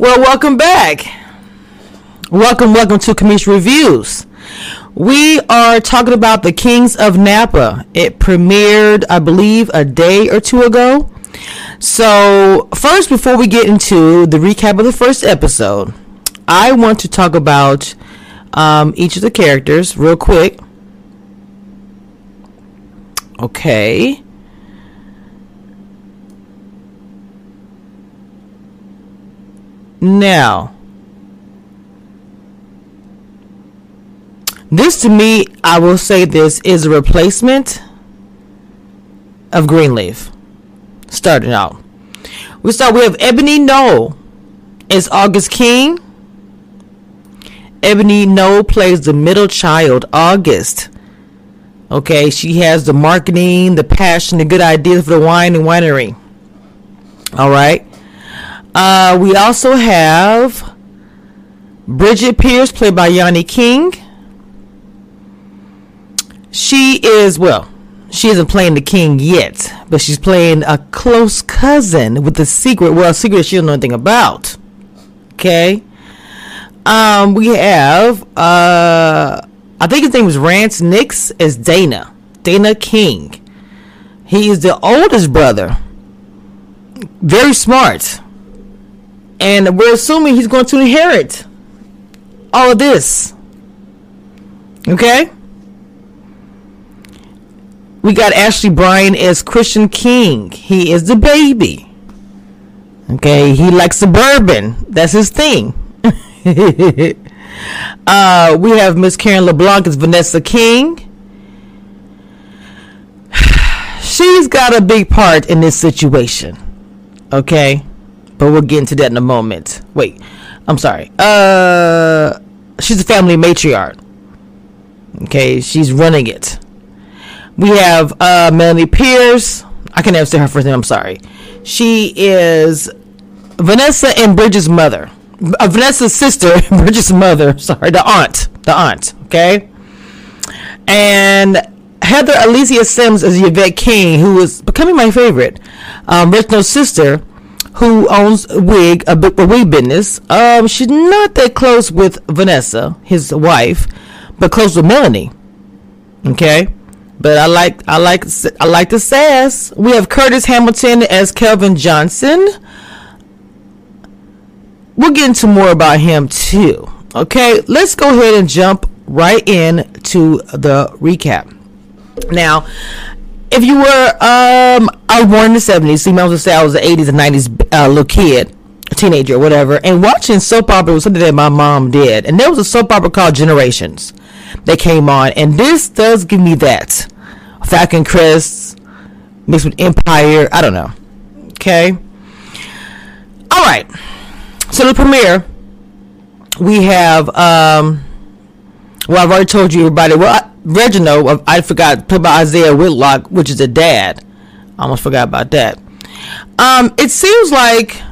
Well, welcome back. Welcome, welcome to Cameshia Reviews. We are talking about The Kings of Napa. It premiered, I believe, a day or two ago. So, first, before we get into the recap of the first episode, I want to talk about um, each of the characters real quick. Okay. Now, this to me, I will say this is a replacement of Greenleaf. Starting out, we start. We have Ebony Noel as August King. Ebony Noel plays the middle child, August. Okay, she has the marketing, the passion, the good ideas for the wine and winery. All right. Uh, we also have Bridget Pierce, played by Yaani King. She is, well, she isn't playing the king yet, but she's playing a close cousin with a secret, well, a secret she doesn't know anything about. Okay. Um, we have, uh, I think his name is Rance Nix as Dana. Dana King. He is the oldest brother. Very smart and we're assuming he's going to inherit all of this. Okay? We got Ashley Bryan as Christian King. He is the baby. Okay, he likes suburban. That's his thing. uh, we have Miss Karen LeBlanc as Vanessa King. She's got a big part in this situation. Okay? But we'll get into that in a moment. Wait, I'm sorry. Uh, she's a family matriarch. Okay, she's running it. We have uh, Melanie Pierce. I can never say her first name. I'm sorry. She is Vanessa and Bridget's mother. Uh, Vanessa's sister, Bridget's mother. Sorry, the aunt. The aunt. Okay. And Heather Alicia Simms is Yvette King, who is becoming my favorite. Um, Reginald's sister who owns wig a, a wig business. Um, she's not that close with Vanessa, his wife, but close with Melanie. Okay, but I like I like I like the sass. We have Curtis Hamilton as Kelvin Johnson. We'll get into more about him too. Okay, let's go ahead and jump right in to the recap. Now, if you were, um, I was born in the 70s, so you might as well say I was the 80s and 90s uh, little kid, teenager, whatever, and watching soap opera was something that my mom did. And there was a soap opera called Generations that came on, and this does give me that. Falcon Crest mixed with Empire, I don't know. Okay. All right. So the premiere, we have, um, well, I've already told you everybody. Well, Reginald, I forgot put about Isiah Whitlock, which is a dad. I almost forgot about that. Um, it seems like,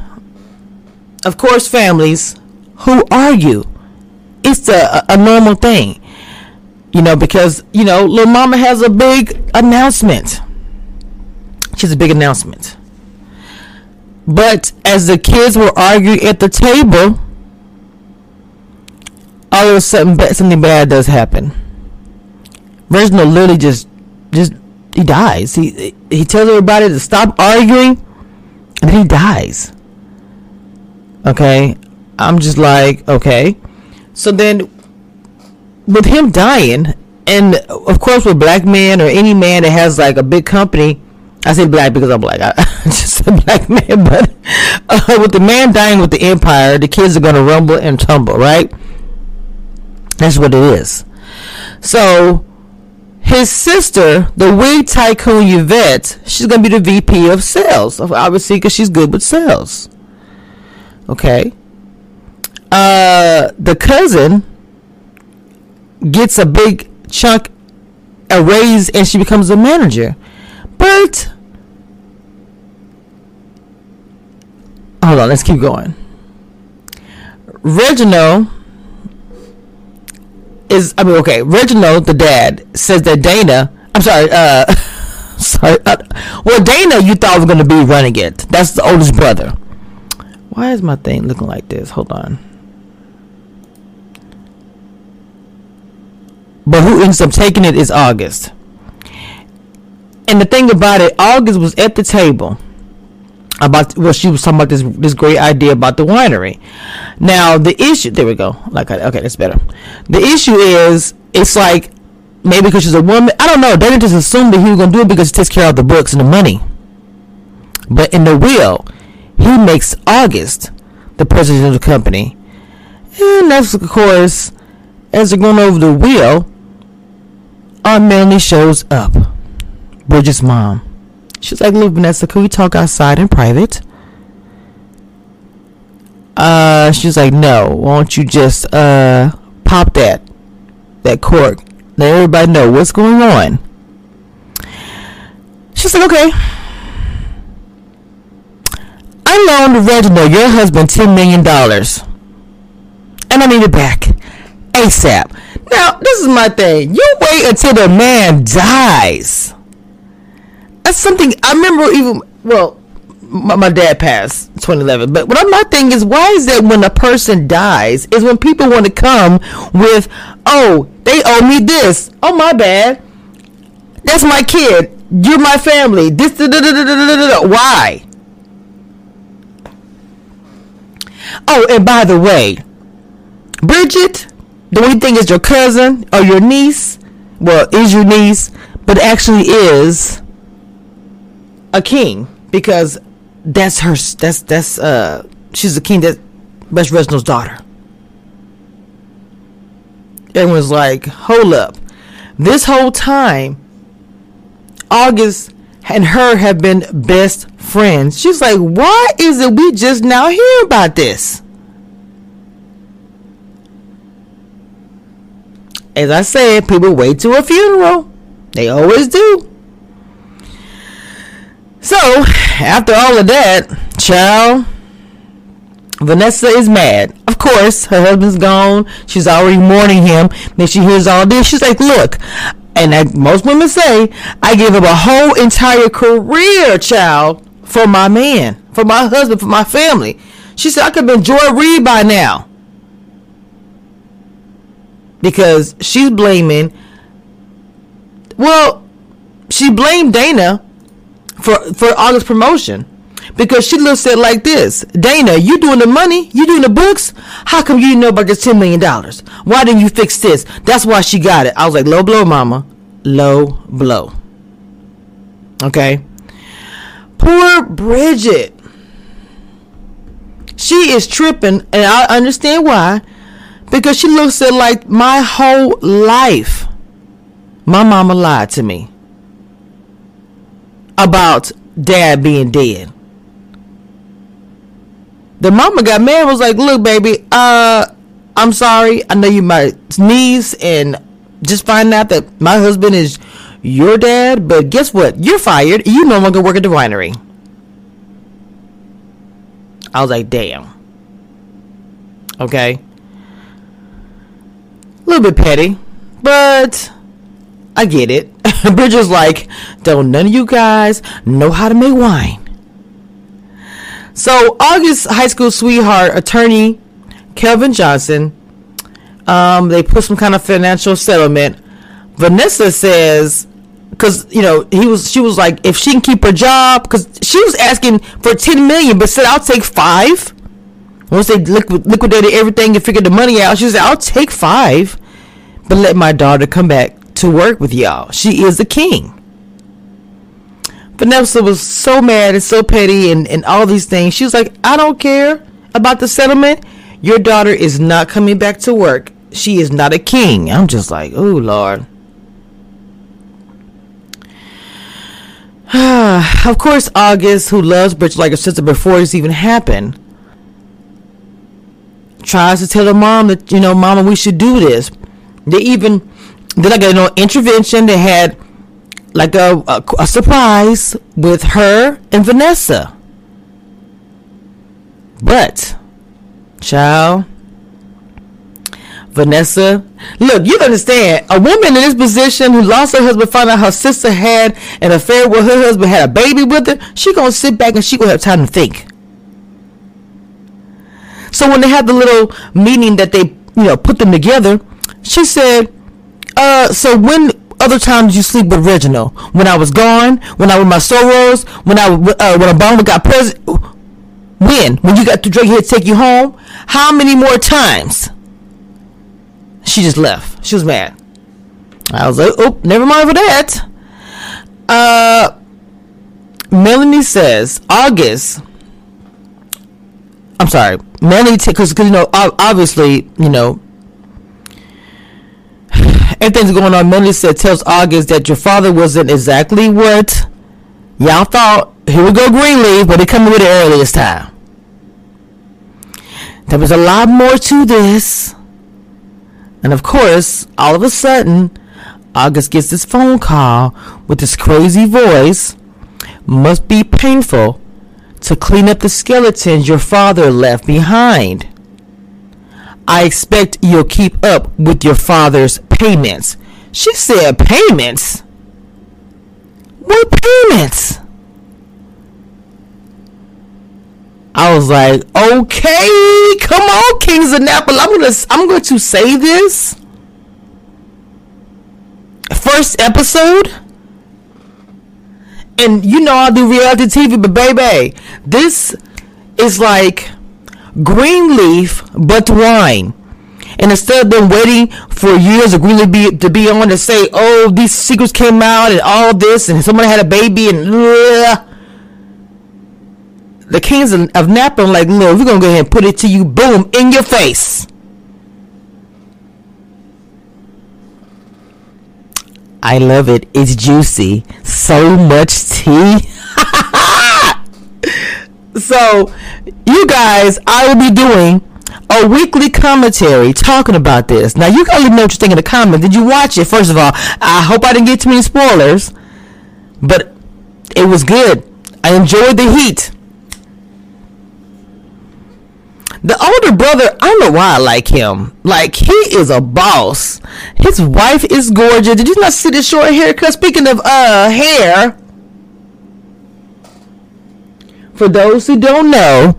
of course, families who argue, it's a, a normal thing. You know, because, you know, little mama has a big announcement. She has a big announcement. But as the kids were arguing at the table, all of a sudden something bad does happen Reginald literally just just he dies. He he tells everybody to stop arguing, and he dies. Okay, I'm just like okay. So then, with him dying, and of course with black men or any man that has like a big company, I say black because I'm black. I, just a black man, but uh, with the man dying with the empire, the kids are gonna rumble and tumble, right? That's what it is. So his sister, the wig tycoon Yvette, she's gonna be the VP of sales, obviously because she's good with sales. Okay. Uh, the cousin gets a big chunk, a raise, and she becomes a manager. But hold on, let's keep going. Reginald is I mean okay, Reginald the dad says that Dana I'm sorry, uh sorry uh, well Dana you thought was gonna be running it. That's the oldest brother. Why is my thing looking like this? Hold on. But who ends up taking it is August. And the thing about it, August was at the table about well she was talking about this this great idea about the winery. Now the issue there we go. Like okay that's better. The issue is it's like maybe because she's a woman i don't know they didn't just assume that he was going to do it because he takes care of the books and the money. But in the will he makes august the president of the company. And that's of course as they're going over the wheel aunt melanie shows up. Bridget's mom She's like, look, Vanessa, can we talk outside in private? Uh, she's like, no. Why don't you just uh pop that that cork? Let everybody know what's going on. She's like, okay. I loaned Reginald, your husband, ten million dollars, and I need it back ASAP. Now, this is my thing. You wait until the man dies that's something I remember. Even well, my, my dad passed 2011. But what my thing is, why is that when a person dies, is when people want to come with, oh, they owe me this. Oh, my bad. That's my kid. You're my family. This, da, da, da, why? Oh, and by the way, Bridget, the only thing is your cousin or your niece. Well, is your niece, but actually is a king because that's her. That's that's uh. She's a king. That that's Reginald's daughter. Everyone's like, hold up. This whole time, August and her have been best friends. She's like, why is it we just now hear about this? As I said, people wait to a funeral. They always do. So, after all of that, child, Vanessa is mad. Of course, her husband's gone. She's already mourning him. Then she hears all this. She's like, look, and like most women say, I gave up a whole entire career, child, for my man, for my husband, for my family. She said, I could have been Joy Reid by now. Because she's blaming, well, she blamed Dana for for August promotion because she looks at it like this Dana, you doing the money, you doing the books. How come you didn't know about this $10 million? Why didn't you fix this? That's why she got it. I was like, low blow, mama. Low blow. Okay. Poor Bridget. She is tripping, and I understand why. Because she looks at like my whole life. My mama lied to me about dad being dead. The mama got mad was like, look, baby, uh, I'm sorry. I know you my niece and just find out that my husband is your dad, but guess what? You're fired. You no longer work at the winery. I was like, damn. Okay. A little bit petty, but I get it. Bridget's like, don't none of you guys know how to make wine. So August high school sweetheart attorney Kelvin Johnson, um, they put some kind of financial settlement. Vanessa says, because you know he was, she was like, if she can keep her job, because she was asking for ten million, but said I'll take five. Once they liquid, liquidated everything and figured the money out, she said I'll take five, but let my daughter come back to work with y'all. She is a king. Vanessa was so mad and so petty and, and all these things. She was like, I don't care about the settlement. Your daughter is not coming back to work. She is not a king. I'm just like, oh, Lord. of course, August, who loves Bridget like a sister before this even happened, tries to tell her mom that, you know, Mama, we should do this. They even I got no intervention. They had like a, a, a surprise with her and Vanessa. But, child, Vanessa, look, you understand. A woman in this position who lost her husband, found out her sister had an affair with her husband, had a baby with her. She gonna sit back and she gonna have time to think. So when they had the little meeting that they, you know, put them together, she said, uh, so when other times you sleep with Reginald? When I was gone? When I was my sorrows? When I, uh, when Obama got president? When? When you got to drink here to take you home? How many more times? She just left. She was mad. I was like, oh, never mind for that. Uh, Melanie says August. I'm sorry, Melanie, because you know, obviously, you know, everything's going on. Melanie said tells August that your father wasn't exactly what y'all thought. Here we go, Greenleaf, but they coming with it early this time. There was a lot more to this. And of course, all of a sudden, August gets this phone call with this crazy voice. Must be painful to clean up the skeletons your father left behind. I expect you'll keep up with your father's payments. She said payments? What payments? I was like, okay, come on, Kings of Napa. I'm gonna I'm going to say this. First episode. And you know I do reality TV, but baby, this is like Greenleaf but wine. And instead of them waiting for years of Greenleaf be, to be on to say, oh, these secrets came out and all this, and someone had a baby, and the kings of, of Napa, I'm like, no, we're gonna go ahead and put it to you, boom, in your face. I love it. It's juicy. So much tea. so, you guys, I will be doing a weekly commentary talking about this. Now, you gotta let me know what you think in the comments. Did you watch it? First of all, I hope I didn't get too many spoilers, but it was good. I enjoyed the heat. The older brother, I don't know why I like him. Like he is a boss. His wife is gorgeous. Did you not see the short haircut? Speaking of uh hair, for those who don't know,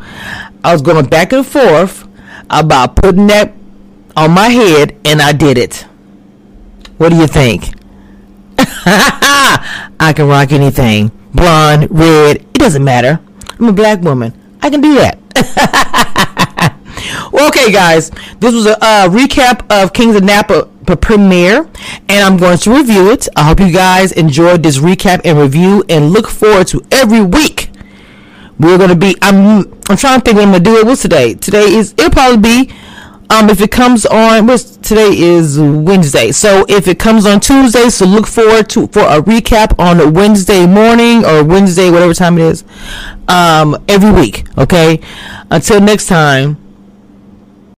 I was going back and forth about putting that on my head, and I did it. What do you think? I can rock anything. Blonde, red, it doesn't matter. I'm a black woman. I can do that. okay, guys, this was a uh, recap of Kings of Napa premiere, and I'm going to review it. I hope you guys enjoyed this recap and review, and look forward to every week. We're gonna be. I'm. I'm trying to think when I'm gonna do it. What's today? Today is. It'll probably be. Um, if it comes on, what's today is Wednesday. So if it comes on Tuesday, so look forward to for a recap on Wednesday morning or Wednesday, whatever time it is. Um, every week. Okay. Until next time.